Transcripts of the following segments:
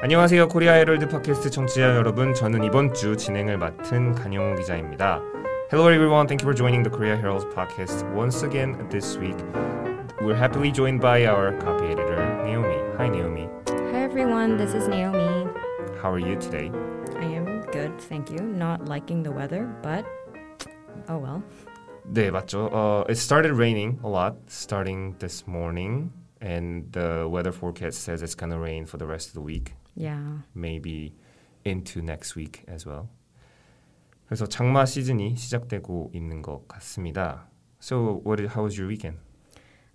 안녕하세요. 코리아 헤럴드 팟캐스트 청취자 여러분. 저는 이번 주 진행을 맡은 간영우 기자입니다. Hello everyone. Thank you for joining the Korea Herald podcast once again this week. We're happily joined by our copy editor Naomi. Hi Naomi. Hi everyone, this is Naomi. How are you today? I am good, thank you. Not liking the weather, but oh well. 네, 맞죠. Uh, it started raining a lot starting this morning and the weather forecast says it's going to rain for the rest of the week. Yeah. maybe into next week as well. 그래서 장마 시즌이 시작되고 있는 것 같습니다. So, what? How was your weekend?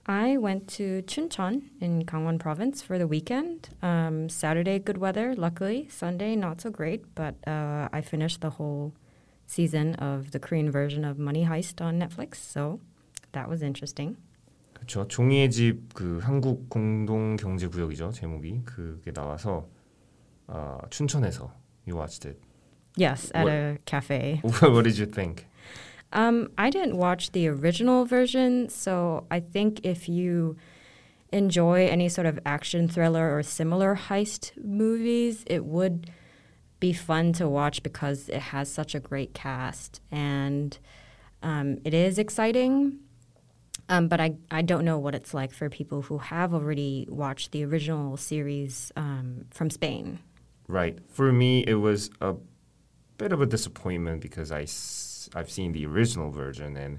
I went to Chuncheon in Gangwon province for the weekend. Um, Saturday, good weather, luckily. Sunday, not so great, but uh, I finished the whole season of the Korean version of Money Heist on Netflix, so that was interesting. 그렇죠. 종이의 집 그 한국 공동 경제 구역이죠. 제목이 그게 나와서 어, 춘천에서 you watched it. Yes, at What- a cafe. what did you think? Um, I didn't watch the original version, so I think if you enjoy any sort of action thriller or similar heist movies, it would be fun to watch because it has such a great cast and um, it is exciting. Um, but I, I don't know what it's like for people who have already watched the original series um, from Spain. Right. For me, it was a bit of a disappointment because I have seen the original version and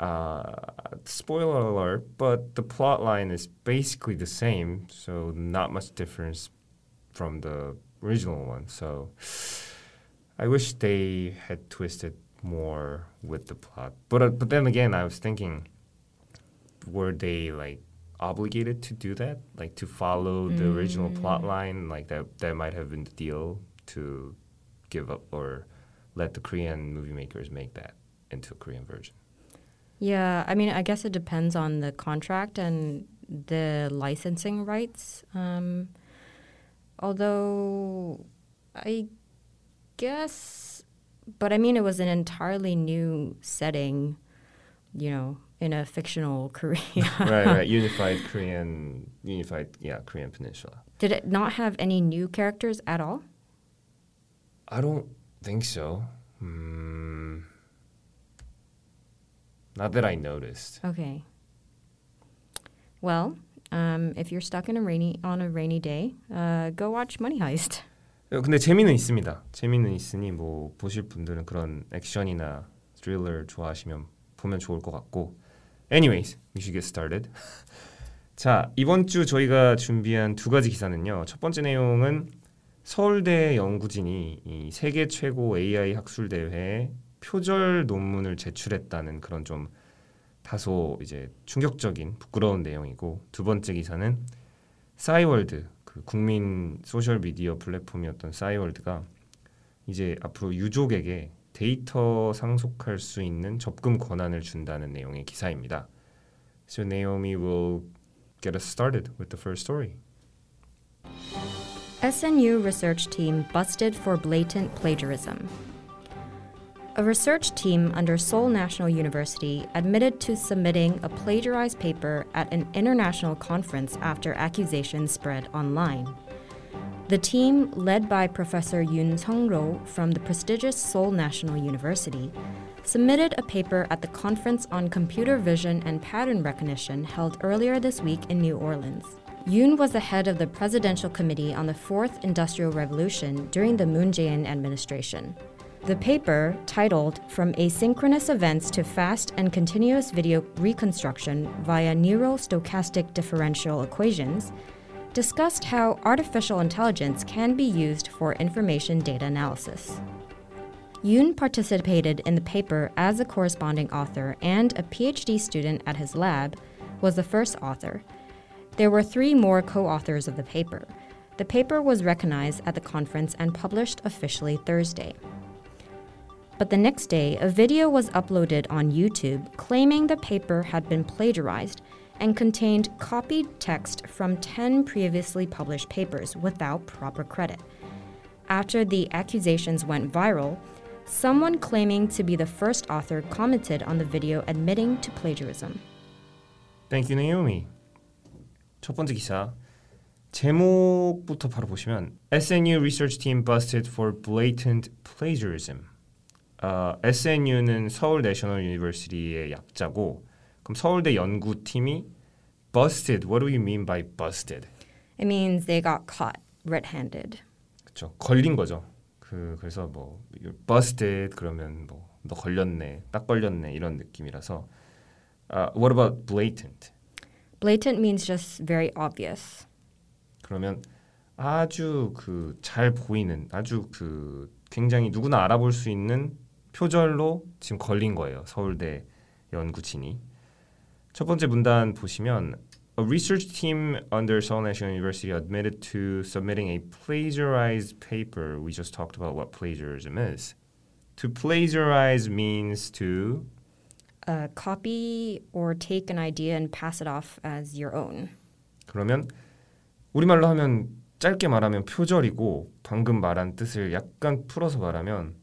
uh, spoiler alert, but the plot line is basically the same, so not much difference from the original one. So I wish they had twisted more with the plot. But uh, but then again, I was thinking, were they like obligated to do that, like to follow the original plot line, like that that might have been the deal to give up or let the Korean movie makers make that into a Korean version. Yeah, I mean, I guess it depends on the contract and the licensing rights. Um, although, I guess, but I mean, it was an entirely new setting, you know, in a fictional Korea. right, right. Unified Korean, unified, yeah, Korean peninsula. Did it not have any new characters at all? I don't think so. Hmm. not that I noticed. Okay. Well, um, if you're stuck in a rainy on a rainy day, uh, go watch Money Heist. 어, 근데 재미는 있습니다. 재미는 있으니 뭐 보실 분들은 그런 액션이나 스릴러 좋아하시면 보면 좋을 것 같고. Anyways, we should get started. 자, 이번 주 저희가 준비한 두 가지 기사는요. 첫 번째 내용은 서울대 연구진이 이 세계 최고 AI 학술 대회에 표절 논문을 제출했다는 그런 좀 다소 이제 충격적인 부끄러운 내용이고 두 번째 기사는 싸이월드 그 국민 소셜 미디어 플랫폼이었던 싸이월드가 이제 앞으로 유족에게 데이터 상속할 수 있는 접근 권한을 준다는 내용의 기사입니다. So Naomi will get us started with the first story. SNU research team busted for blatant plagiarism. A research team under Seoul National University admitted to submitting a plagiarized paper at an international conference after accusations spread online. The team, led by Professor Yun Sung-ro from the prestigious Seoul National University, submitted a paper at the Conference on Computer Vision and Pattern Recognition held earlier this week in New Orleans. Yoon was the head of the Presidential Committee on the Fourth Industrial Revolution during the Moon Jae-in administration. The paper, titled From Asynchronous Events to Fast and Continuous Video Reconstruction via Neural Stochastic Differential Equations, discussed how artificial intelligence can be used for information data analysis. Yoon participated in the paper as a corresponding author, and a PhD student at his lab was the first author. There were three more co authors of the paper. The paper was recognized at the conference and published officially Thursday. But the next day, a video was uploaded on YouTube claiming the paper had been plagiarized and contained copied text from 10 previously published papers without proper credit. After the accusations went viral, someone claiming to be the first author commented on the video admitting to plagiarism. Thank you, Naomi. 첫 번째 기사. 제목부터 바로 보시면 SNU research team busted for blatant plagiarism. 어, SNU는 서울 내셔널 유니버시티의 약자고 그럼 서울대 연구팀이 busted. What do you mean by busted? It means they got caught red-handed. 그렇죠. 걸린 거죠. 그 그래서 뭐 busted 그러면 뭐 너 걸렸네, 딱 걸렸네 이런 느낌이라서. Uh, what about blatant? Blatant means just very obvious. 그러면 아주 그 잘 보이는 아주 그 굉장히 누구나 알아볼 수 있는 표절로 지금 걸린 거예요. 서울대 연구진이. 첫 번째 문단 보시면 A research team under Seoul National University admitted to submitting a plagiarized paper. We just talked about what plagiarism is. To plagiarize means to Uh, copy or take an idea and pass it off as your own. 그러면 우리말로 하면 짧게 말하면 표절이고 방금 말한 뜻을 약간 풀어서 말하면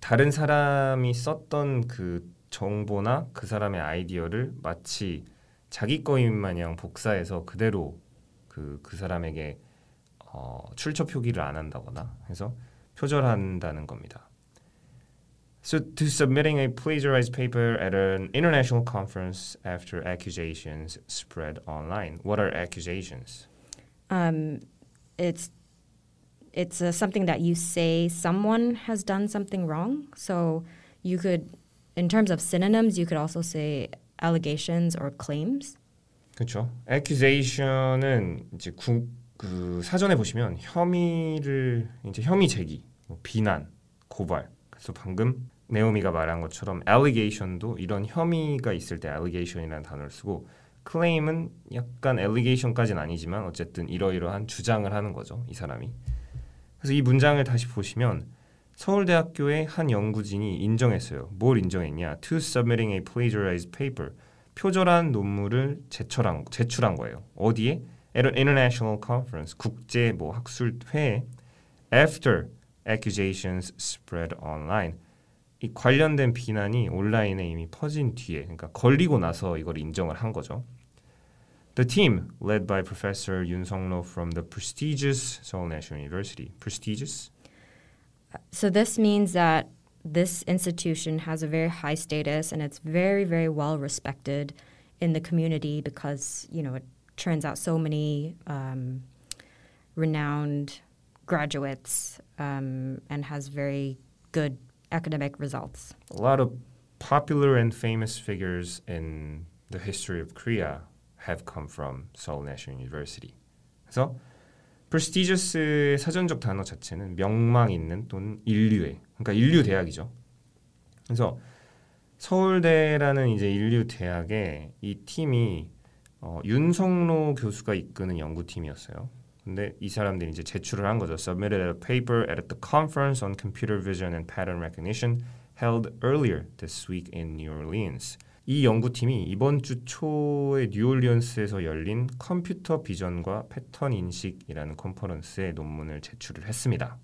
다른 사람이 썼던 그 정보나 그 사람의 아이디어를 마치 자기 거인 마냥 복사해서 그대로 그, 그 사람에게 어, 출처 표기를 안 한다거나 해서 표절한다는 겁니다. So to submitting a plagiarized paper at an international conference after accusations spread online. What are accusations? Um, it's it's uh, something that you say someone has done something wrong. So you could, in terms of synonyms, you could also say allegations or claims. 그렇죠. accusation은 이제 구, 그 사전에 보시면 혐의를 이제 혐의 제기, 뭐 비난, 고발. 그래서 방금 네오미가 말한 것처럼 allegation도 이런 혐의가 있을 때 allegation이라는 단어를 쓰고 claim은 약간 allegation까지는 아니지만 어쨌든 이러이러한 주장을 하는 거죠. 이 사람이. 그래서 이 문장을 다시 보시면 서울대학교의 한 연구진이 인정했어요. 뭘 인정했냐? To submitting a plagiarized paper. 표절한 논문을 제출한, 제출한 거예요. 어디에? At an international conference. 국제 뭐 학술회에 after accusations spread online. 이 관련된 비난이 온라인에 이미 퍼진 뒤에, 그러니까 걸리고 나서 이걸 인정을 한 거죠. The team, led by Professor Yoon Song-lo from the prestigious Seoul National University. Prestigious? So this means that this institution has a very high status and it's very, very well respected in the community because you know it turns out so many um, renowned graduates um, and has very good academic results. A lot of popular and famous figures in the history of Korea have come from Seoul National University. So prestigious의 사전적 단어 자체는 명망 있는 또는 인류의 그러니까 인류 대학이죠. 그래서 서울대라는 이제 인류 대학의 이 팀이 어, 윤성로 교수가 이끄는 연구팀이었어요. 근데 이 사람들이 이제 제출을 한 거죠. Submitted a paper at the conference on computer vision and pattern recognition held earlier this week in New Orleans. 이 연구팀이 이번 주 초에 뉴올리언스에서 열린 컴퓨터 비전과 패턴 인식이라는 컨퍼런스에 논문을 제출을 했습니다.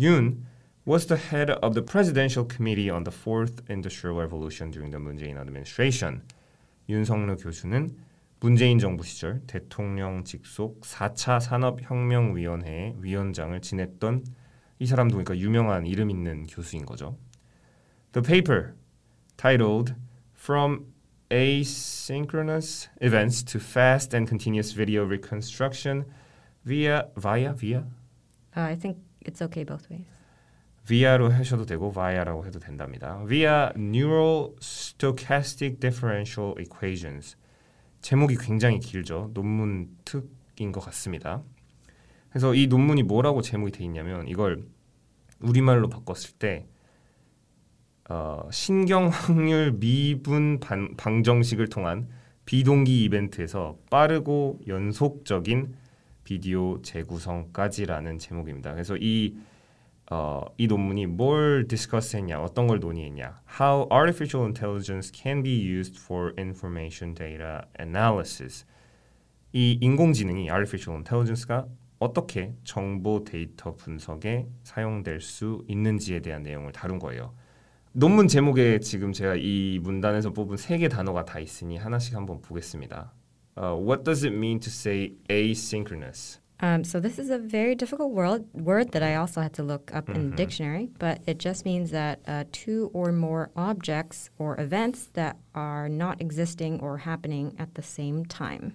Yoon was the head of the Presidential Committee on the Fourth Industrial Revolution during the Jae-in administration. 윤석열 교수는 문재인 정부 시절 대통령 직속 4차 산업혁명위원회의 위원장을 지냈던 이 사람도 그러니까 유명한 이름 있는 교수인 거죠. The paper titled From Asynchronous Events to Fast and Continuous Video Reconstruction via via via Uh, I think it's okay both ways. via로 하셔도 되고 via라고 해도 된답니다. via neural stochastic differential equations. 제목이 굉장히 길죠. 논문 특인 것 같습니다. 그래서 이 논문이 뭐라고 제목이 돼 있냐면 이걸 우리말로 바꿨을 때 어, 신경 확률 미분 반, 방정식을 통한 비동기 이벤트에서 빠르고 연속적인 비디오 재구성까지라는 제목입니다. 그래서 이 어, 이 논문이 뭘 discuss 했냐, 어떤 걸 논의했냐, How artificial intelligence can be used for information data analysis. 이 인공지능이 artificial intelligence가 어떻게 정보 데이터 분석에 사용될 수 있는지에 대한 내용을 다룬 거예요. 논문 제목에 지금 제가 이 문단에서 뽑은 세 개 단어가 다 있으니 하나씩 한번 보겠습니다. Uh, what does it mean to say asynchronous? Um, so this is a very difficult word, word that I also had to look up in the dictionary, but it just means that uh, two or more objects or events that are not existing or happening at the same time.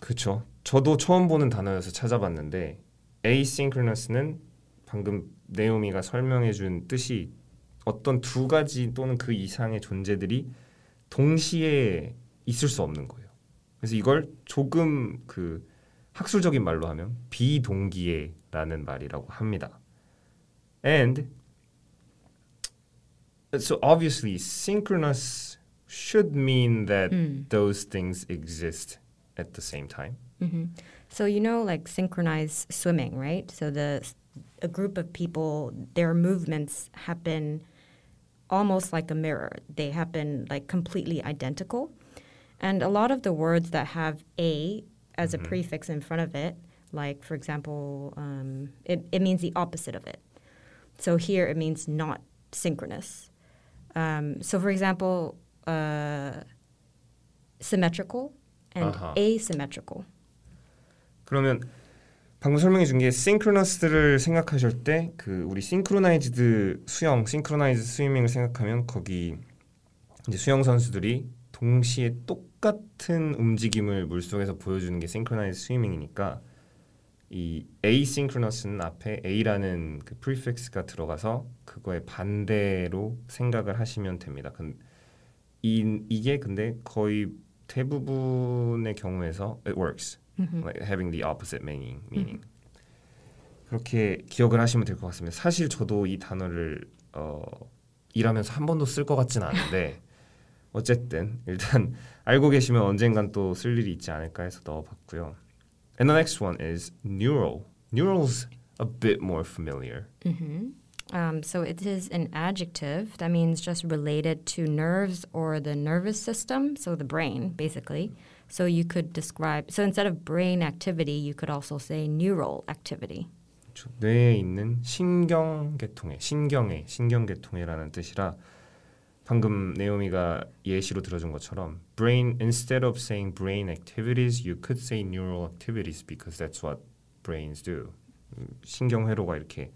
그쵸. 저도 처음 보는 단어여서 찾아봤는데 asynchronous는 방금 네오미가 설명해준 뜻이 어떤 두 가지 또는 그 이상의 존재들이 동시에 있을 수 없는 거예요. 그래서 이걸 조금 그 학술적인 말로 하면 비동기애라는 말이라고 합니다. And so obviously synchronous should mean that those things exist at the same time. So you know, like synchronized swimming, right? So the a group of people, their movements happen almost like a mirror. They happen like completely identical, and a lot of the words that have a as a prefix in front of it, like for example, um, it it means the opposite of it. So here it means not synchronous. Um, so for example, uh, symmetrical and Uh-huh. asymmetrical. 그러면 방금 설명해 준게 synchronous를 생각하실 때 그 우리 synchronized 수영, synchronized 스위밍을 생각하면 거기 이제 수영 선수들이 동시에 똑같은 움직임을 물속에서 보여주는 게 synchronized swimming이니까 이 asynchronous는 앞에 a라는 그 prefix가 들어가서 그거의 반대로 생각을 하시면 됩니다. 근 이, 이게 근데 거의 대부분의 경우에서 it works. Like having the opposite meaning. meaning. 그렇게 기억을 하시면 될 것 같습니다. 사실 저도 이 단어를 어, 일하면서 한 번도 쓸 것 같진 않은데 어쨌든 일단 알고 계시면 언젠간 또 쓸 일이 있지 않을까 해서 넣어봤고요. And the next one is neural. Neural's a bit more familiar. Um, so it is an adjective that means just related to nerves or the nervous system, so the brain, basically. So you could describe, so instead of brain activity, you could also say neural activity. 그렇죠. 뇌에 있는 신경계통에, 신경에, 신경계통에라는 뜻이라 방금 네오미가 예시로 들어준 것처럼 brain instead of saying brain activities, you could say neural activities because that's what brains do. 음, 신경 회로가 이렇게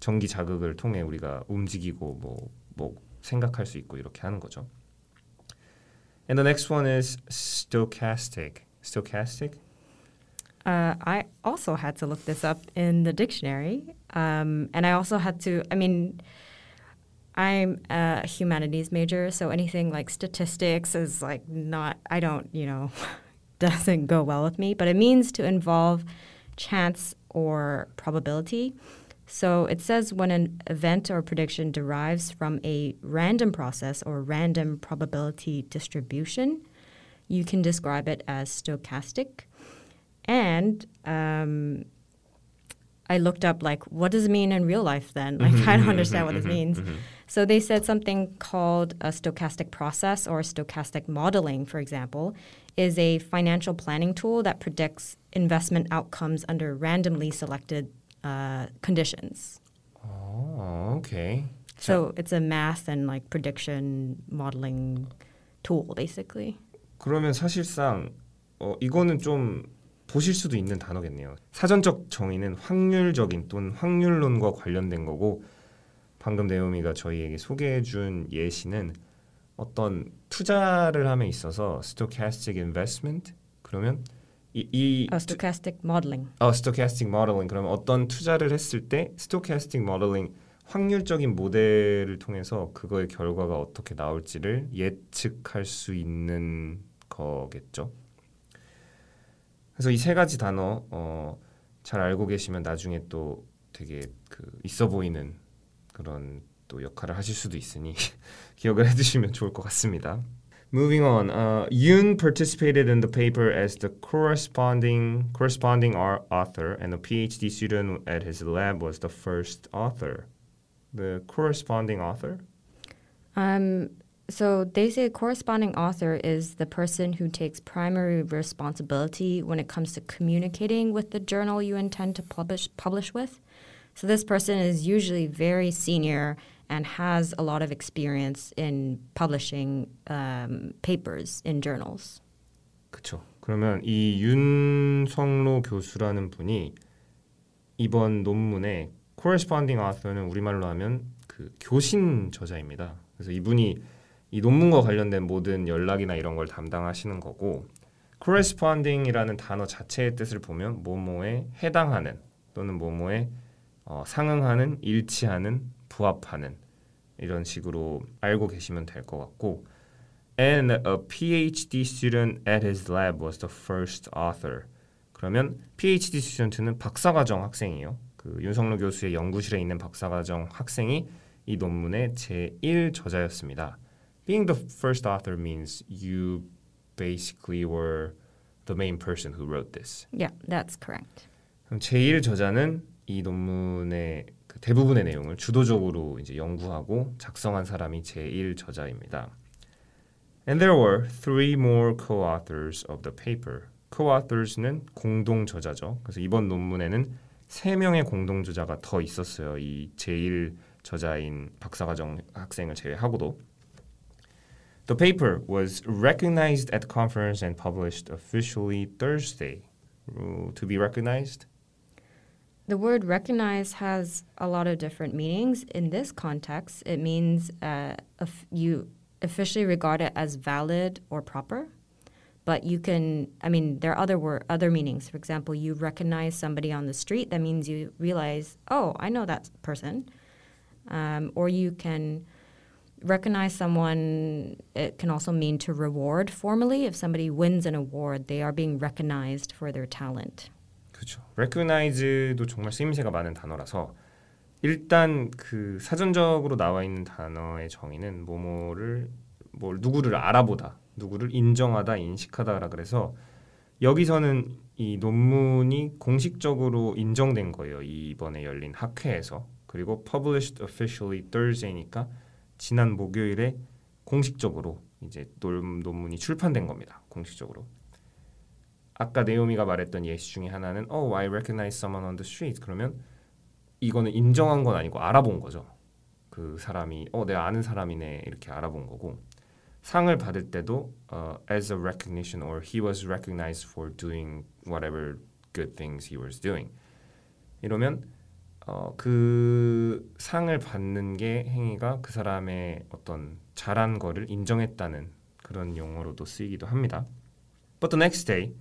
전기 자극을 통해 우리가 움직이고 뭐, 뭐 생각할 수 있고 이렇게 하는 거죠. And the next one is stochastic. Stochastic? Uh, I also had to look this up in the dictionary. Um, and I also had to, I mean, I'm a humanities major, so anything like statistics is like not, I don't, you know, doesn't go well with me, but it means to involve chance or probability. So it says when an event or prediction derives from a random process or random probability distribution, you can describe it as stochastic. And um, I looked up like what does it mean in real life then? Like mm-hmm, I don't mm-hmm, understand what this mm-hmm, means. So they said something called a stochastic process or stochastic modeling, for example, is a financial planning tool that predicts investment outcomes under randomly selected uh, conditions. 어, 오케이. So it's a math and like prediction modeling tool, basically. 그러면 사실상 어, 이거는 좀 보실 수도 있는 단어겠네요. 사전적 정의는 확률적인 또는 확률론과 관련된 거고 방금 네오미가 저희에게 소개해준 예시는 어떤 투자를 함에 있어서 stochastic investment 그러면 이, 이 Uh, stochastic modeling. 어, stochastic modeling 그러면 어떤 투자를 했을 때 stochastic modeling 확률적인 모델을 통해서 그거의 결과가 어떻게 나올지를 예측할 수 있는 거겠죠. 그래서 이 세 가지 단어 어, 잘 알고 계시면 나중에 또 되게 그 있어 보이는 그런 또 역할을 하실 수도 있으니 기억을 해두시면 좋을 것 같습니다. Moving on, uh, participated in the paper as the corresponding corresponding au- author, and a PhD student at his lab was the first author. The corresponding author? Um, so they say a corresponding author is the person who takes primary responsibility when it comes to communicating with the journal you intend to publish publish with. So this person is usually very senior and has a lot of experience in publishing um, papers in journals. 그쵸. 그러면 이 윤성로 교수라는 분이 이번 논문의 corresponding author는 우리말로 하면 그 교신 저자입니다. 그래서 이분이 이 논문과 관련된 모든 연락이나 이런 걸 담당하시는 거고 corresponding이라는 단어 자체의 뜻을 보면 뭐뭐에 해당하는 또는 뭐뭐에 어, 상응하는, 일치하는, 부합하는 이런 식으로 알고 계시면 될 것 같고 and a PhD student at his lab was the first author. 그러면 PhD 스튜던트는 박사과정 학생이에요. 그 윤성로 교수의 연구실에 있는 박사과정 학생이 이 논문의 제1 저자였습니다. Being the first author means you basically were the main person who wrote this. Yeah, that's correct. 그럼 제1 저자는 이 논문의 그 대부분의 내용을 주도적으로 이제 연구하고 작성한 사람이 제1 저자입니다. And there were three more co-authors of the paper. co-authors는 공동 저자죠. 그래서 이번 논문에는 세 명의 공동 저자가 더 있었어요. 이 제1 저자인 박사과정 학생을 제외하고도. The paper was recognized at the conference and published officially Thursday. Uh, to be recognized? The word recognize has a lot of different meanings. In this context, it means uh, you officially regard it as valid or proper. But you can, I mean, there are other word, other meanings. For example, you recognize somebody on the street. That means you realize, oh, I know that person. Um, or you can recognize someone. It can also mean to reward formally. If somebody wins an award, they are being recognized for their talent. 그렇죠. recognize도 정말 쓰임새가 많은 단어라서 일단 그 사전적으로 나와 있는 단어의 정의는 뭐뭐를 뭘 누구를 알아보다, 누구를 인정하다, 인식하다라 그래서 여기서는 이 논문이 공식적으로 인정된 거예요. 이번에 열린 학회에서. 그리고 published officially Thursday니까 지난 목요일에 공식적으로 이제 논문이 출판된 겁니다. 공식적으로. 아까 네오미가 말했던 예시 중에 하나는 Oh, I recognize someone on the street. 그러면 이거는 인정한 건 아니고 알아본 거죠. 그 사람이 어 내가 아는 사람이네 이렇게 알아본 거고 상을 받을 때도 uh, as a recognition or he was recognized for doing whatever good things he was doing. 이러면 어, 그 상을 받는 게 행위가 그 사람의 어떤 잘한 거를 인정했다는 그런 용어로도 쓰이기도 합니다. But the next day,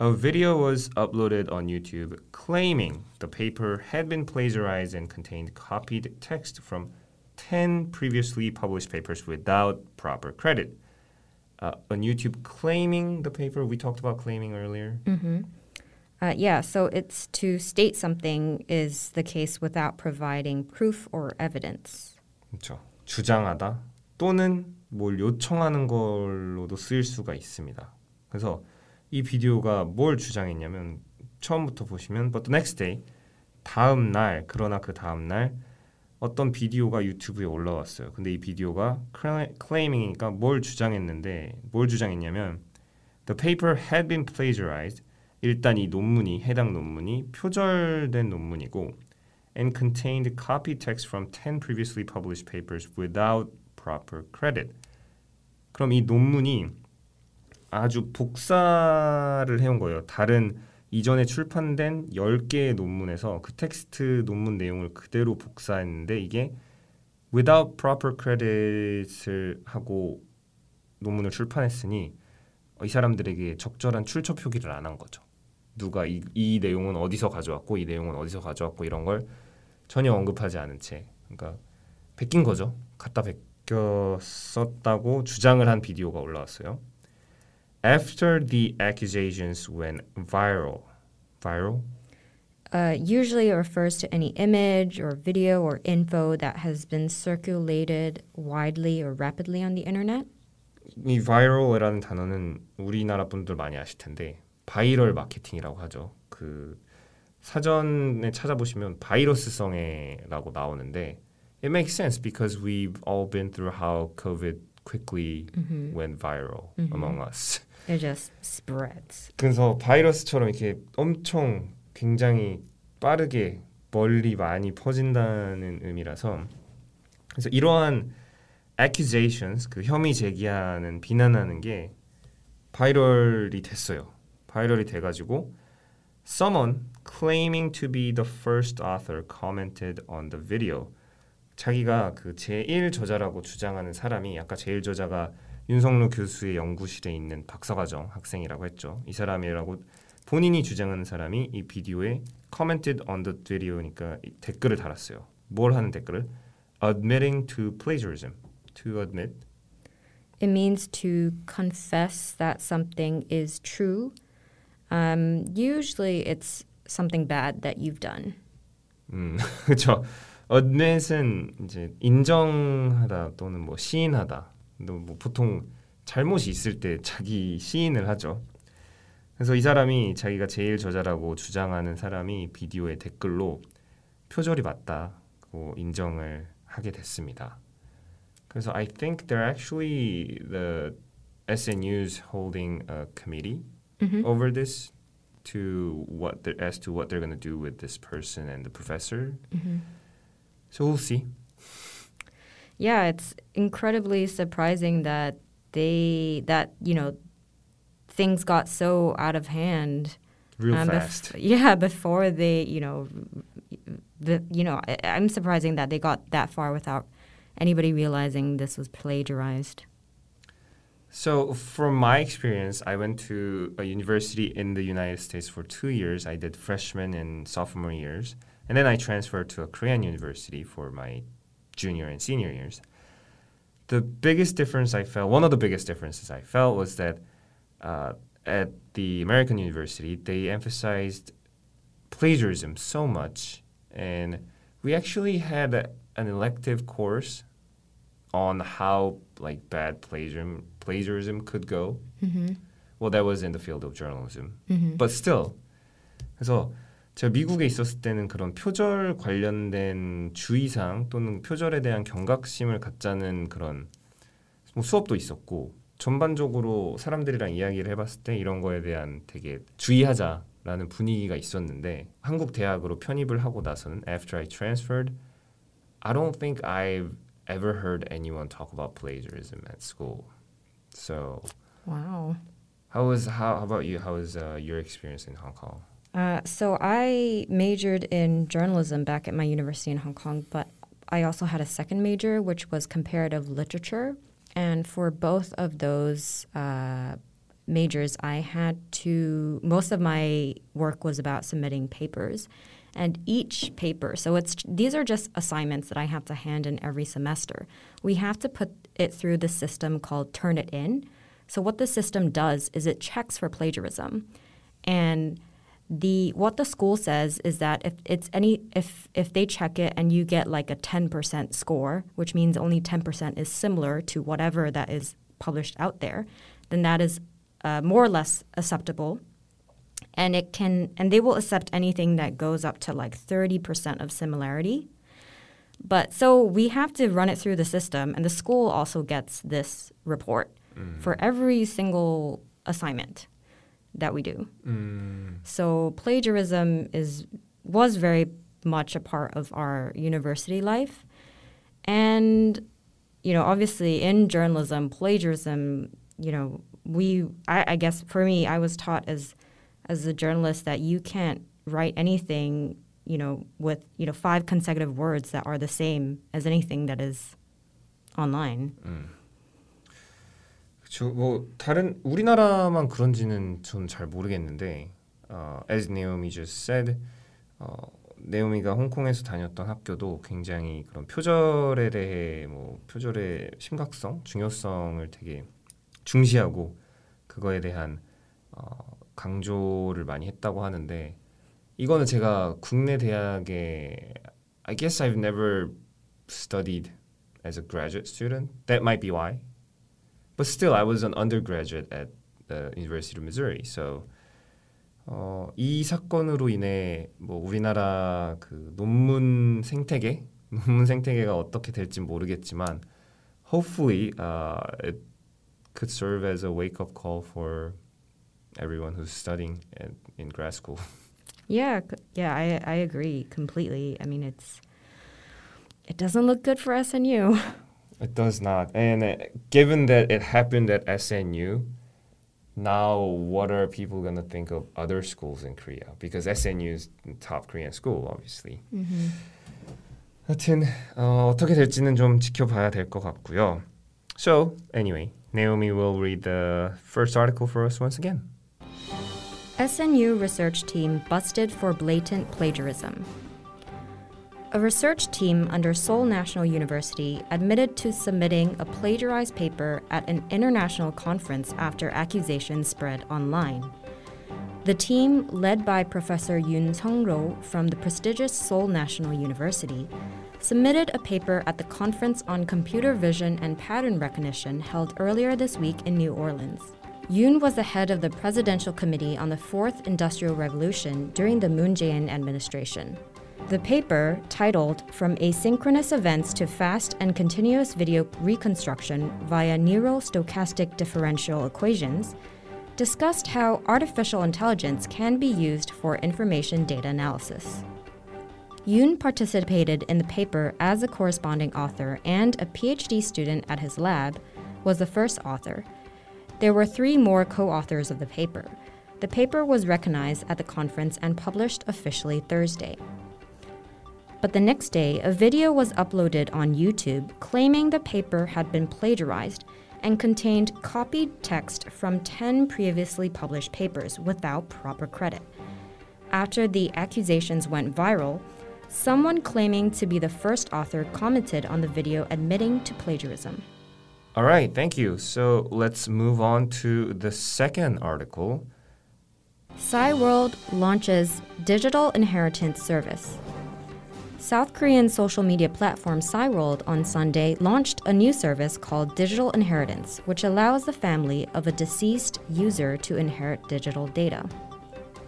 a video was uploaded on YouTube claiming the paper had been plagiarized and contained copied text from 10 previously published papers without proper credit. Uh, on YouTube claiming the paper, we talked about claiming earlier. Uh, yeah, so it's to state something is the case without providing proof or evidence. 그렇죠. 주장하다 또는 뭘 요청하는 걸로도 쓰일 수가 있습니다. 그래서 이 비디오가 뭘 주장했냐면 처음부터 보시면 but the next day 다음 날 그러나 그 다음 날 어떤 비디오가 유튜브에 올라왔어요. 근데 이 비디오가 claiming이니까 뭘 주장했는데 뭘 주장했냐면 the paper had been plagiarized 일단 이 논문이 해당 논문이 표절된 논문이고 and contained copy text from 10 previously published papers without proper credit. 그럼 이 논문이 아주 복사를 해온 거예요. 다른 이전에 출판된 10개의 논문에서 그 텍스트 논문 내용을 그대로 복사했는데 이게 without proper credit을 하고 논문을 출판했으니 이 사람들에게 적절한 출처 표기를 안 한 거죠. 누가 이, 이 내용은 어디서 가져왔고 이 내용은 어디서 가져왔고 이런 걸 전혀 언급하지 않은 채 그러니까 베낀 거죠. 갖다 베껴 썼다고 주장을 한 비디오가 올라왔어요. After the accusations went viral, viral Uh, usually it refers to any image or video or info that has been circulated widely or rapidly on the internet. 이 viral이라는 단어는 우리나라 분들 많이 아실 텐데 바이럴 마케팅이라고 하죠. 그 사전에 찾아보시면 바이러스성애라고 나오는데 it makes sense because we've all been through how COVID quickly went viral among us. It just spreads. 그래서 바이러스처럼 이렇게 엄청 굉장히 빠르게 멀리 많이 퍼진다는 의미라서 그래서 이러한 accusations 그 혐의 제기하는 비난하는 게 viral이 됐어요. viral이 돼가지고 someone claiming to be the first author commented on the video. 자기가 그 제1 저자라고 주장하는 사람이 아까 제1 저자가 윤성로 교수의 연구실에 있는 박사과정 학생이라고 했죠. 이 사람이라고 본인이 주장하는 사람이 이 비디오에 commented on the video니까 댓글을 달았어요. 뭘 하는 댓글을? Admitting to plagiarism. To admit. It means to confess that something is true. Um, usually it's something bad that you've done. 음, 그렇죠. admit은 이제 인정하다 또는 뭐 시인하다. 뭐 보통 잘못이 있을 때 자기 시인을 하죠. 그래서 이 사람이 자기가 제일 저자라고 주장하는 사람이 비디오에 댓글로 표절이 맞다고 인정을 하게 됐습니다. 그래서 I think they're actually the SNU's holding a committee Mhm. over this to what as to what they're going to do with this person and the professor. So we'll see. Yeah, it's incredibly surprising that they that you know things got so out of hand. Real um, bef- fast. yeah, before they you know, the you know I, I'm surprising that they got that far without anybody realizing this was plagiarized. So, from my experience, I went to a university in the United States for two years. I did freshman and sophomore years. And then I transferred to a Korean university for my junior and senior years. The biggest difference I felt, one of the biggest differences I felt was that uh, at the American university, they emphasized plagiarism so much. And we actually had a, an elective course on how like bad plagiarism plagiarism could go. Well, that was in the field of journalism, but still. 그래서 제가 미국에 있었을 때는 그런 표절 관련된 주의사항 또는 표절에 대한 경각심을 갖자는 그런 뭐 수업도 있었고 전반적으로 사람들이랑 이야기를 해봤을 때 이런 거에 대한 되게 주의하자라는 분위기가 있었는데 한국 대학으로 편입을 하고 나서는 after I transferred, I don't think I've ever heard anyone talk about plagiarism at school. So Wow. how was how, how about you? How was uh, your experience in Hong Kong? Uh, so I majored in journalism back at my university in Hong Kong, but I also had a second major, which was comparative literature. And for both of those uh, majors, I had to, most of my work was about submitting papers. And each paper, so it's these are just assignments that I have to hand in every semester. We have to put it through the system called Turnitin. So what the system does is it checks for plagiarism. And the what the school says is that if it's any if if they check it and you get like a 10% score which means only 10% is similar to whatever that is published out there then that is uh, more or less acceptable. And it can and they will accept anything that goes up to like 30% of similarity. But so we have to run it through the system and the school also gets this report for every single assignment that we do mm. so plagiarism is was very much a part of our university life, and you know, obviously in journalism, plagiarism. You know, we I, I guess for me, I was taught as as a journalist that you can't write anything you know with you know five consecutive words that are the same as anything that is online. Mm. 그렇죠. 뭐 다른 우리나라만 그런지는 전잘 모르겠는데 어, as Naomi just said, 어, 네오미가 홍콩에서 다녔던 학교도 굉장히 그런 표절에 대해 뭐 표절의 심각성, 중요성을 되게 중시하고 그거에 대한 어, 강조를 많이 했다고 하는데 이거는 제가 국내 대학에 I guess I've never studied as a graduate student. That might be why. But still, I was an undergraduate at the University of Missouri. So 어, 이 사건으로 인해 뭐 우리나라 그 논문 생태계, 논문 생태계가 어떻게 될지 모르겠지만 hopefully uh, it could serve as a wake-up call for everyone who's studying at, in grad school. Yeah, c- yeah, I I agree completely. I mean, it's it doesn't look good for SNU. It does not. And uh, given that it happened at SNU, now what are people going to think of other schools in Korea? Because SNU is top Korean school, obviously. Mm-hmm. 하여튼 어, 어떻게 될지는 좀 지켜봐야 될 것 같고요. So anyway, Naomi will read the first article for us once again. SNU research team busted for blatant plagiarism. A research team under Seoul National University admitted to submitting a plagiarized paper at an international conference after accusations spread online. The team, led by Professor Yoon Sung-ro from the prestigious Seoul National University, submitted a paper at the Conference on Computer Vision and Pattern Recognition held earlier this week in New Orleans. Yoon was the head of the Presidential Committee on the Fourth Industrial Revolution during the Moon Jae-in administration. The paper, titled From Asynchronous Events to Fast and Continuous Video Reconstruction via Neural Stochastic Differential Equations, discussed how artificial intelligence can be used for information data analysis. Yoon participated in the paper as a corresponding author and a PhD student at his lab was the first author. There were three more co-authors of the paper. The paper was recognized at the conference and published officially Thursday. But the next day, a video was uploaded on YouTube claiming the paper had been plagiarized and contained copied text from 10 previously published papers without proper credit. After the accusations went viral, someone claiming to be the first author commented on the video admitting to plagiarism. All right, thank you. So let's move on to the second article. Cyworld launches digital inheritance service. South Korean social media platform Cyworld on Sunday launched a new service called Digital Inheritance, which allows the family of a deceased user to inherit digital data.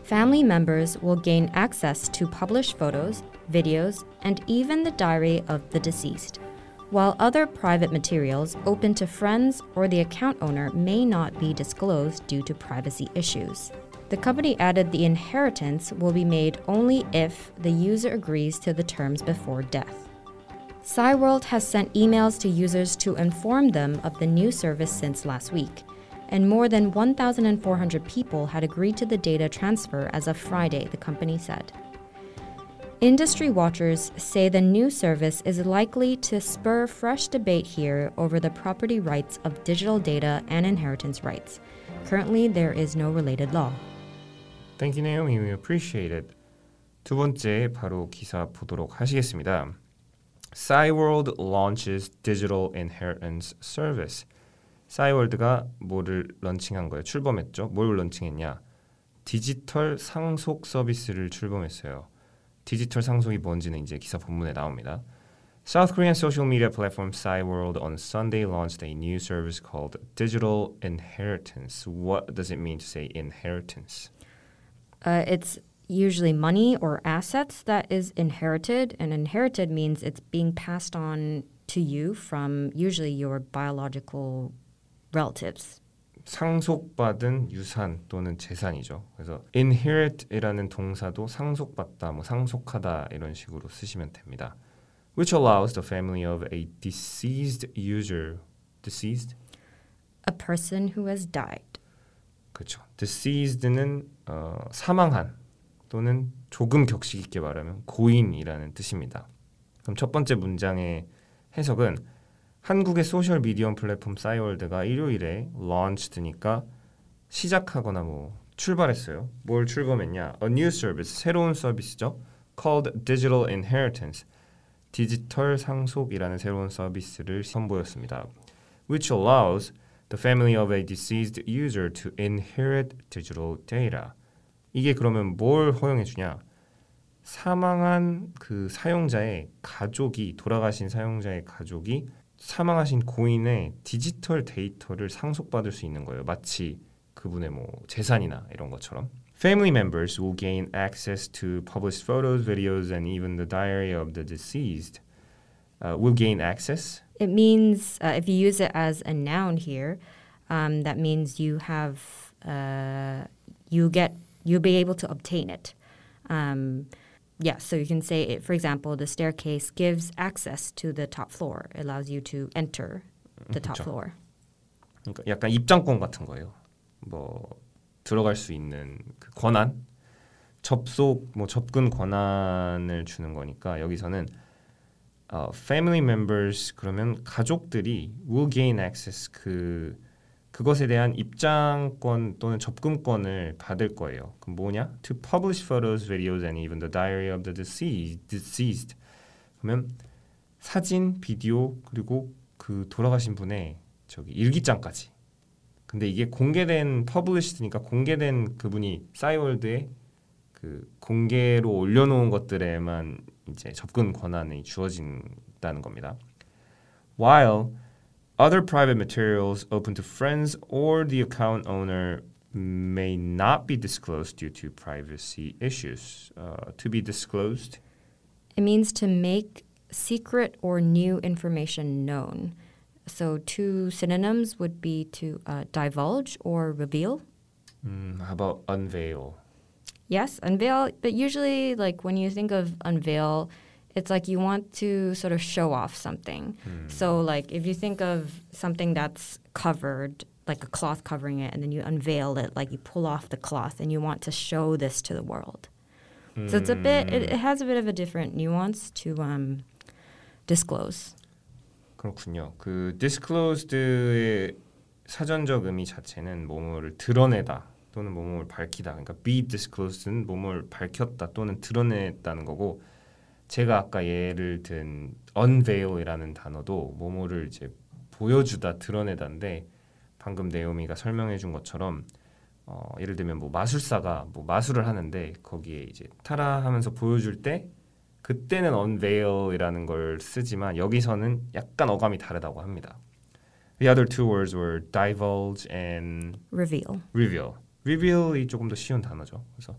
Family members will gain access to published photos, videos, and even the diary of the deceased, while other private materials open to friends or the account owner may not be disclosed due to privacy issues. The company added the inheritance will be made only if the user agrees to the terms before death. Cyworld has sent emails to users to inform them of the new service since last week, and more than 1,400 people had agreed to the data transfer as of Friday, the company said. Industry watchers say the new service is likely to spur fresh debate here over the property rights of digital data and inheritance rights. Currently, there is no related law. Thank you, Naomi. We appreciate it. 두 번째 바로 기사 보도록 하시겠습니다. Cyworld launches digital inheritance service. 싸이월드가 뭐를 런칭한 거예요? 출범했죠. 뭘 런칭했냐? 디지털 상속 서비스를 출범했어요. 디지털 상속이 뭔지는 이제 기사 본문에 나옵니다. South Korean social media platform Cyworld on Sunday launched a new service called Digital Inheritance. What does it mean to say inheritance? Uh, it's usually money or assets that is inherited, and inherited means it's being passed on to you from usually your biological relatives. 상속받은 유산 또는 재산이죠. 그래서 inherit이라는 동사도 상속받다, 뭐 상속하다 이런 식으로 쓰시면 됩니다. Which allows the family of a deceased user, deceased, A person who has died. 그렇죠. Deceased는 어, 사망한 또는 조금 격식 있게 말하면 고인이라는 뜻입니다. 그럼 첫 번째 문장의 해석은 한국의 소셜 미디어 플랫폼 싸이월드가 일요일에 launchd니까 시작하거나 뭐 출발했어요. 뭘 출범했냐? A new service, 새로운 서비스죠. called Digital Inheritance, 디지털 상속이라는 새로운 서비스를 선보였습니다. Which allows the family of a deceased user to inherit digital data. 이게 그러면 뭘 허용해 주냐? 사망한 그 사용자의 가족이 돌아가신 사용자의 가족이 사망하신 고인의 디지털 데이터를 상속받을 수 있는 거예요. 마치 그분의 뭐 재산이나 이런 것처럼. Family members will gain access to published photos, videos, and even the diary of the deceased. Uh, will gain access. It means, uh, if you use it as a noun here, um, that means you have, uh, you get, you'll be able to obtain it. Um, yeah, so you can say, it, for example, the staircase gives access to the top floor. It allows you to enter the top 그쵸. floor. 그러니까 약간 입장권 같은 거예요. 뭐 들어갈 수 있는 그 권한 접속 뭐 접근 권한을 주는 거니까 여기서는 어, family members 그러면 가족들이 will gain access 그 그것에 대한 입장권 또는 접근권을 받을 거예요. 그럼 뭐냐? To published photos, videos, and even the diary of the deceased. deceased. 그러면 사진, 비디오 그리고 그 돌아가신 분의 저기 일기장까지. 근데 이게 공개된 published니까 공개된 그분이 싸이월드에 그 공개로 올려놓은 것들에만 이제 접근 권한이 주어진다는 겁니다. While other private materials open to friends or the account owner may not be disclosed due to privacy issues. Uh, to be disclosed It means to make secret or new information known. So, two synonyms would be to uh, divulge or reveal. Mm, how about unveil? Yes, unveil, but usually, like when you think of unveil, it's like you want to sort of show off something. So, like if you think of something that's covered, like a cloth covering it, and then you unveil it, like you pull off the cloth and you want to show this to the world. So it's a bit, it, it has a bit of a different nuance to um, disclose. 그렇군요. 그 disclosed의 사전적 의미 자체는 뭐뭐를 드러내다 또는 뭐뭐를 밝히다. 그러니까 be disclosed는 뭐뭐를 밝혔다 또는 드러냈다는 거고 제가 아까 예를 든 unveil이라는 단어도 뭐뭐를 이제 보여주다 드러내다인데 방금 네오미가 설명해 준 것처럼 어, 예를 들면 뭐 마술사가 뭐 마술을 하는데 거기에 이제 타라 하면서 보여줄 때 그때는 unveil이라는 걸 쓰지만 여기서는 약간 어감이 다르다고 합니다. The other two words were divulge and Reveal. reveal. Reveal이 조금 더 쉬운 단어죠. 그래서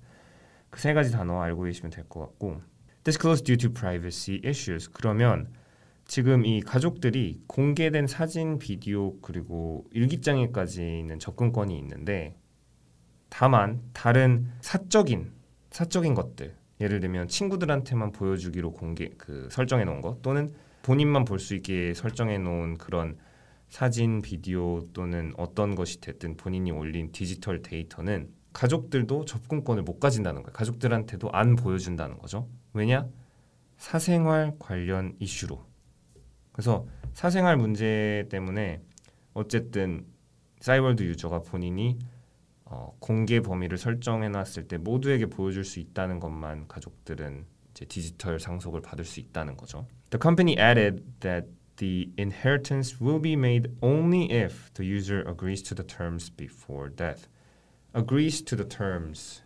그 세 가지 단어 알고 계시면 될 것 같고 disclose due to privacy issues. 그러면 지금 이 가족들이 공개된 사진, 비디오 그리고 일기장에까지는 접근권이 있는데 다만 다른 사적인 사적인 것들 예를 들면 친구들한테만 보여주기로 공개 그 설정해 놓은 것 또는 본인만 볼 수 있게 설정해 놓은 그런 사진, 비디오 또는 어떤 것이 됐든 본인이 올린 디지털 데이터는 가족들도 접근권을 못 가진다는 거예요. 가족들한테도 안 보여준다는 거죠. 왜냐? 사생활 관련 이슈로. 그래서 사생활 문제 때문에 어쨌든 사이월드 유저가 본인이 어, 공개 범위를 설정해 놨을 때 모두에게 보여줄 수 있다는 것만 가족들은 이제 디지털 상속을 받을 수 있다는 거죠. The company added that the inheritance will be made only if the user agrees to the terms before death. Agrees to the terms.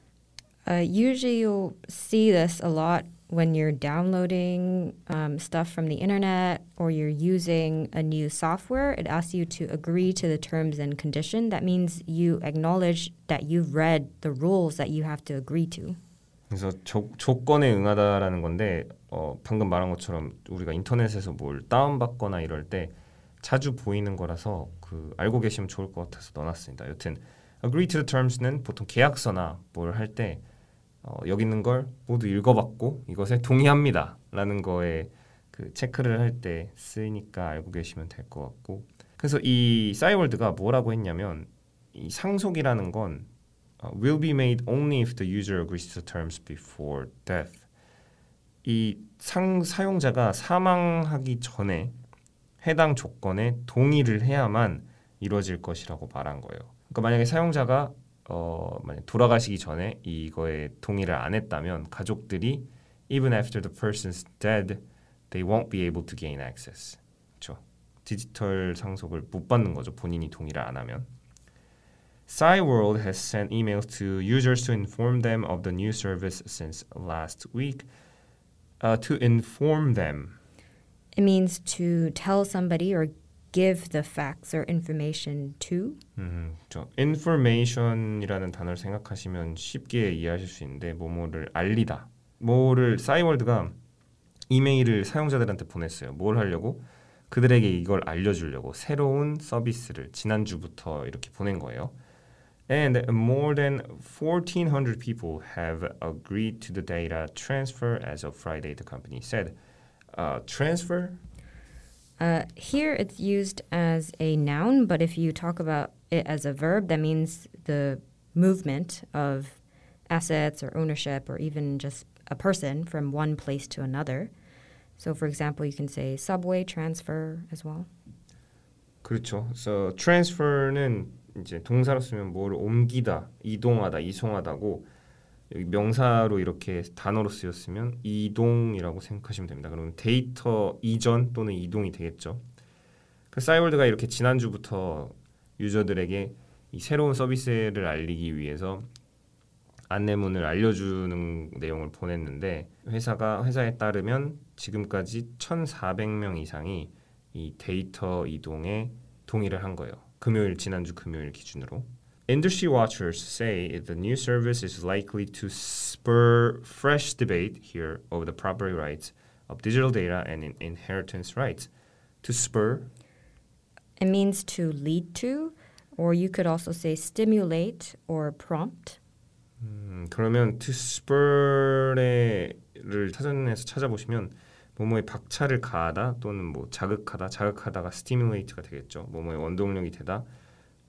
Uh, usually, you'll see this a lot when you're downloading um, stuff from the internet or you're using a new software. It asks you to agree to the terms and condition. That means you acknowledge that you've read the rules that you have to agree to. 그래서 조, 조건에 응하다라는 건데 어, 방금 말한 것처럼 우리가 인터넷에서 뭘 다운받거나 이럴 때 자주 보이는 거라서 그 알고 계시면 좋을 것 같아서 넣어놨습니다. 여튼 agree to the terms는 보통 계약서나 뭘 할 때 어, 여기 있는 걸 모두 읽어봤고 이것에 동의합니다라는 거에 그 체크를 할 때 쓰니까 알고 계시면 될 것 같고 그래서 이 싸이월드가 뭐라고 했냐면 이 상속이라는 건 어, will be made only if the user agrees to the terms before death. 이 상, 사용자가 사망하기 전에 해당 조건에 동의를 해야만 이루어질 것이라고 말한 거예요. 그러니까 만약에 사용자가 어, 만약 돌아가시기 전에 이거에 동의를 안 했다면 가족들이 even after the person's dead, they won't be able to gain access. 그렇죠? 디지털 상속을 못 받는 거죠. 본인이 동의를 안 하면. Cyworld has sent emails to users to inform them of the new service since last week. Uh, to inform them. It means to tell somebody or give the facts or information to. 음, 저 information이라는 단어를 생각하시면 쉽게 이해하실 수 있는데 뭐뭐를 알리다. 뭐를 싸이월드가 이메일을 사용자들한테 보냈어요. 뭘 하려고? 그들에게 이걸 알려주려고 새로운 서비스를 지난주부터 이렇게 보낸 거예요. And more than 1,400 people have agreed to the data transfer as of Friday, the company said. Uh, transfer? Uh, here it's used as a noun, but if you talk about it as a verb, that means the movement of assets or ownership or even just a person from one place to another. So, for example, you can say subway transfer as well. 그렇죠. So transfer는 이제 동사로 쓰면 뭐를 옮기다, 이동하다, 이송하다고 명사로 이렇게 단어로 쓰였으면 이동이라고 생각하시면 됩니다. 그러면 데이터 이전 또는 이동이 되겠죠. 그 싸이월드가 이렇게 지난주부터 유저들에게 이 새로운 서비스를 알리기 위해서 안내문을 알려주는 내용을 보냈는데 회사가 회사에 따르면 지금까지 1,400명 이상이 이 데이터 이동에 동의를 한 거예요. 금요일 지난주 금요일 기준으로. Industry watchers say the new service is likely to spur fresh debate here over the property rights of digital data and in inheritance rights. To spur It means to lead to, or you could also say stimulate or prompt. 음, 그러면 to spur를 사전에서 찾아보시면 뭐뭐에 박차를 가하다 또는 뭐 자극하다 자극하다가 stimulate가 되겠죠. 뭐뭐에 원동력이 되다.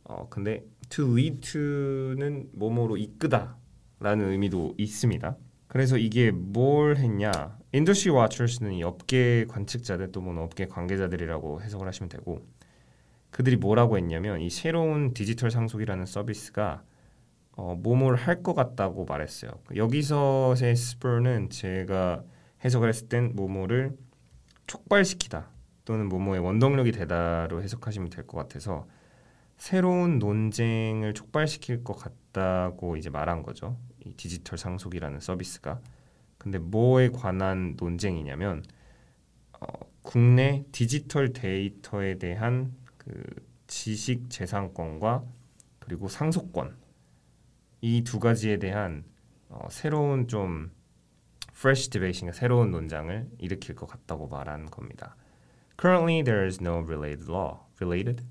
어 근데 to lead to는 뭐뭐로 이끄다라는 의미도 있습니다. 그래서 이게 뭘 했냐? industry watchers는 이 업계 관측자들 또뭐 업계 관계자들이라고 해석을 하시면 되고 그들이 뭐라고 했냐면 이 새로운 디지털 상속이라는 서비스가 어, 몸을 할 것 같다고 말했어요. 여기서의 스퍼는 제가 해석을 했을 땐 모모를 촉발시키다 또는 모모의 원동력이 되다로 해석하시면 될 것 같아서 새로운 논쟁을 촉발시킬 것 같다고 이제 말한 거죠. 이 디지털 상속이라는 서비스가. 근데 뭐에 관한 논쟁이냐면 어, 국내 디지털 데이터에 대한 그 지식 재산권과 그리고 상속권 이 두 가지에 대한 어, 새로운 좀 fresh debate인가 새로운 논쟁을 일으킬 것 같다고 말한 겁니다. Currently, there is no related law. Related?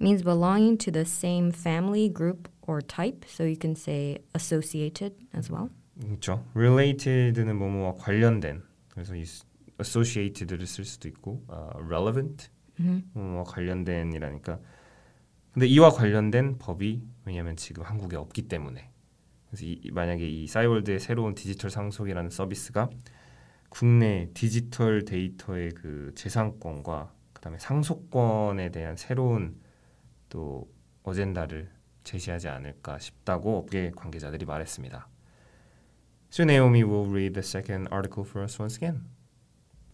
means belonging to the same family, group, or type. So you can say associated as well. 그렇죠. Related는 뭐뭐와 관련된. 그래서 이 associated를 쓸 수도 있고, uh, relevant 뭐뭐와 관련된이라니까. 근데 이와 관련된 법이 왜냐하면 지금 한국에 없기 때문에. 그래서 이, 만약에 이 싸이월드의 새로운 디지털 상속이라는 서비스가 국내 디지털 데이터의 그 재산권과 그다음에 상속권에 대한 새로운 또 어젠다를 제시하지 않을까 싶다고 업계 관계자들이 말했습니다. So Naomi will read the second article for us once again.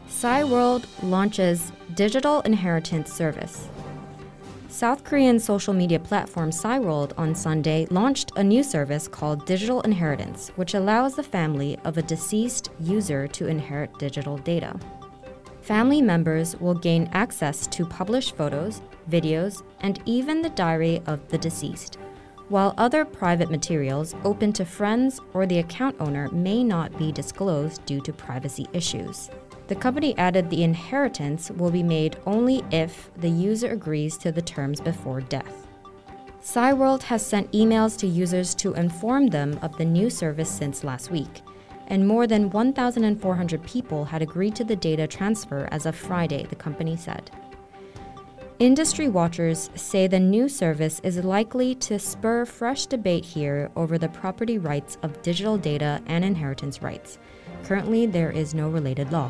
Cyworld launches digital inheritance service. South Korean social media platform Cyworld on Sunday launched a new service called Digital Inheritance, which allows the family of a deceased user to inherit digital data. Family members will gain access to published photos, videos, and even the diary of the deceased, while other private materials open to friends or the account owner may not be disclosed due to privacy issues. The company added the inheritance will be made only if the user agrees to the terms before death. Cyworld has sent emails to users to inform them of the new service since last week, and more than 1,400 people had agreed to the data transfer as of Friday, the company said. Industry watchers say the new service is likely to spur fresh debate here over the property rights of digital data and inheritance rights. Currently, there is no related law.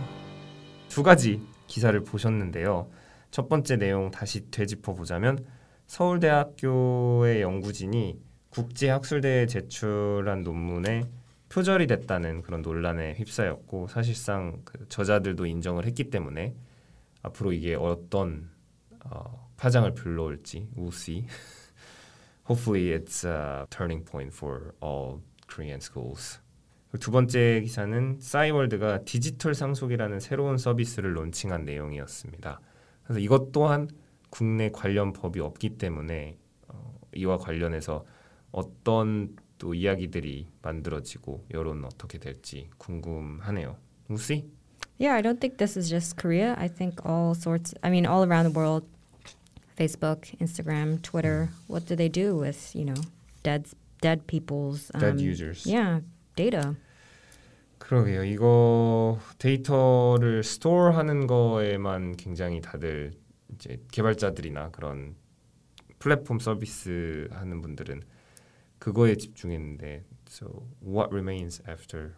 두 가지 기사를 보셨는데요. 첫 번째 내용 다시 되짚어 보자면 서울대학교의 연구진이 국제학술대에 제출한 논문에 표절이 됐다는 그런 논란에 휩싸였고 사실상 그 저자들도 인정을 했기 때문에 앞으로 이게 어떤 어, 파장을 불러올지 we'll see. Hopefully it's a turning point for all Korean schools. 두 번째 기사는 싸이월드가 디지털 상속이라는 새로운 서비스를 론칭한 내용이었습니다. 그래서 이것 또한 국내 관련 법이 없기 때문에 어, 이와 관련해서 어떤 또 이야기들이 만들어지고 여론 어떻게 될지 궁금하네요. See. Yeah, I don't think this is just Korea. I think all sorts, I mean, all around the world, Facebook, Instagram, Twitter, what do they do with, you know, dead, dead people's. um, Dead users. Yeah, data. 그러게요. 이거 데이터를 스토어하는 거에만 굉장히 다들 이제 개발자들이나 그런 플랫폼 서비스 하는 분들은 그거에 집중했는데 so what remains after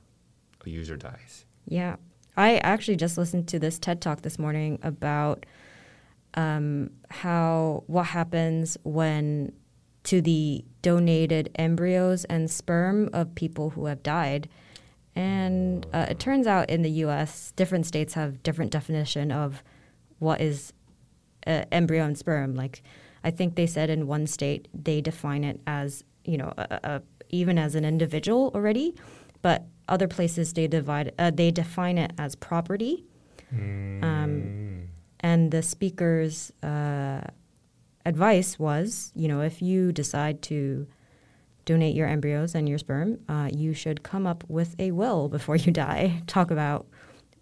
a user dies? Yeah. I actually just listened to this TED talk this morning about um, how what happens when to the donated embryos and sperm of people who have died. And uh, it turns out in the U.S., different states have different definition of what is uh, embryo and sperm. Like, I think they said in one state they define it as you know a, a, even as an individual already, but other places they divide uh, they define it as property. Um, and the speaker's uh, advice was, you know, if you decide to donate your embryos and your sperm, uh, you should come up with a will before you die. Talk about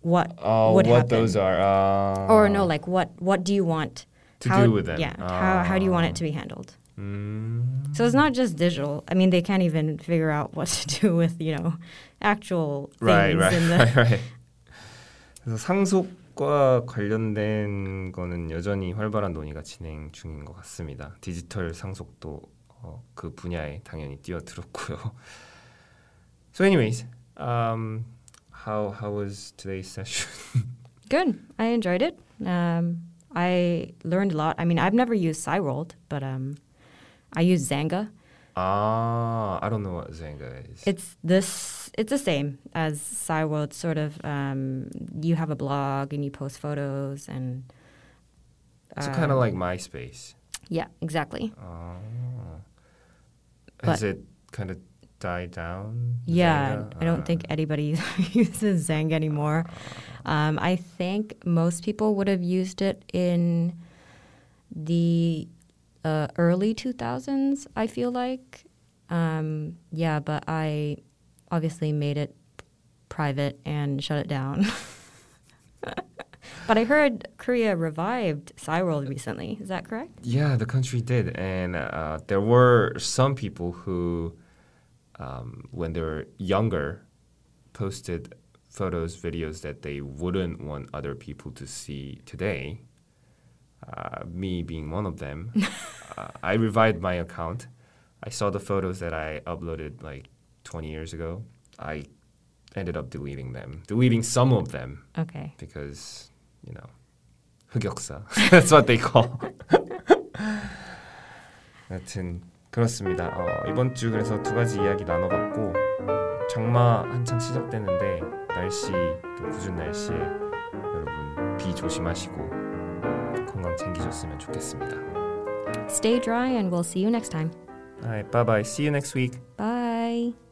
what Oh, would what happen. those are? Uh, or no, like what what do you want To how, do with them. Yeah, how how do you want it Ah. to be handled? 음, So it's not just digital. I mean, they can't even figure out what to do with you know actual things right, right, in the right, right. 그래서 상속과 관련된 거는 여전히 활발한 논의가 진행 중인 것 같습니다. 디지털 상속도 어, 그 분야에 당연히 뛰어들었고요. So, anyways, um, how how was today's session? Good. I enjoyed it. Um, I learned a lot. I mean, I've never used Cyworld, but um, I use Zanga. Ah, I don't know what Zanga is. It's this. It's the same as Cyworld. Sort of. Um, you have a blog and you post photos and. so uh, kind of like MySpace. Yeah, exactly. Ah. But- Has it kind of died down? Yeah, Zanga? I don't Ah. think anybody uses Zang anymore. Um, I think most people would have used it in the uh, early 2000s, I feel like. Um, yeah, but I obviously made it private and shut it down. but I heard Korea revived Cyworld recently. Is that correct? Yeah, the country did, and uh, there were some people who, um, when they were younger, posted photos, videos that they wouldn't want other people to see today. Uh, me being one of them, uh, I revived my account. I saw the photos that I uploaded like 20 years ago. I ended up deleting them, deleting some of them Okay. because you know 흑역사 that's what they call. 여튼 그렇습니다. 어, 이번 주 그래서 두 가지 이야기 나눠봤고 장마 한창 시작되는데 날씨 또 궂은 날씨에 여러분 비 조심하시고 건강 챙기셨으면 좋겠습니다. Stay dry and we'll see you next time. Alright, bye bye. See you next week. Bye.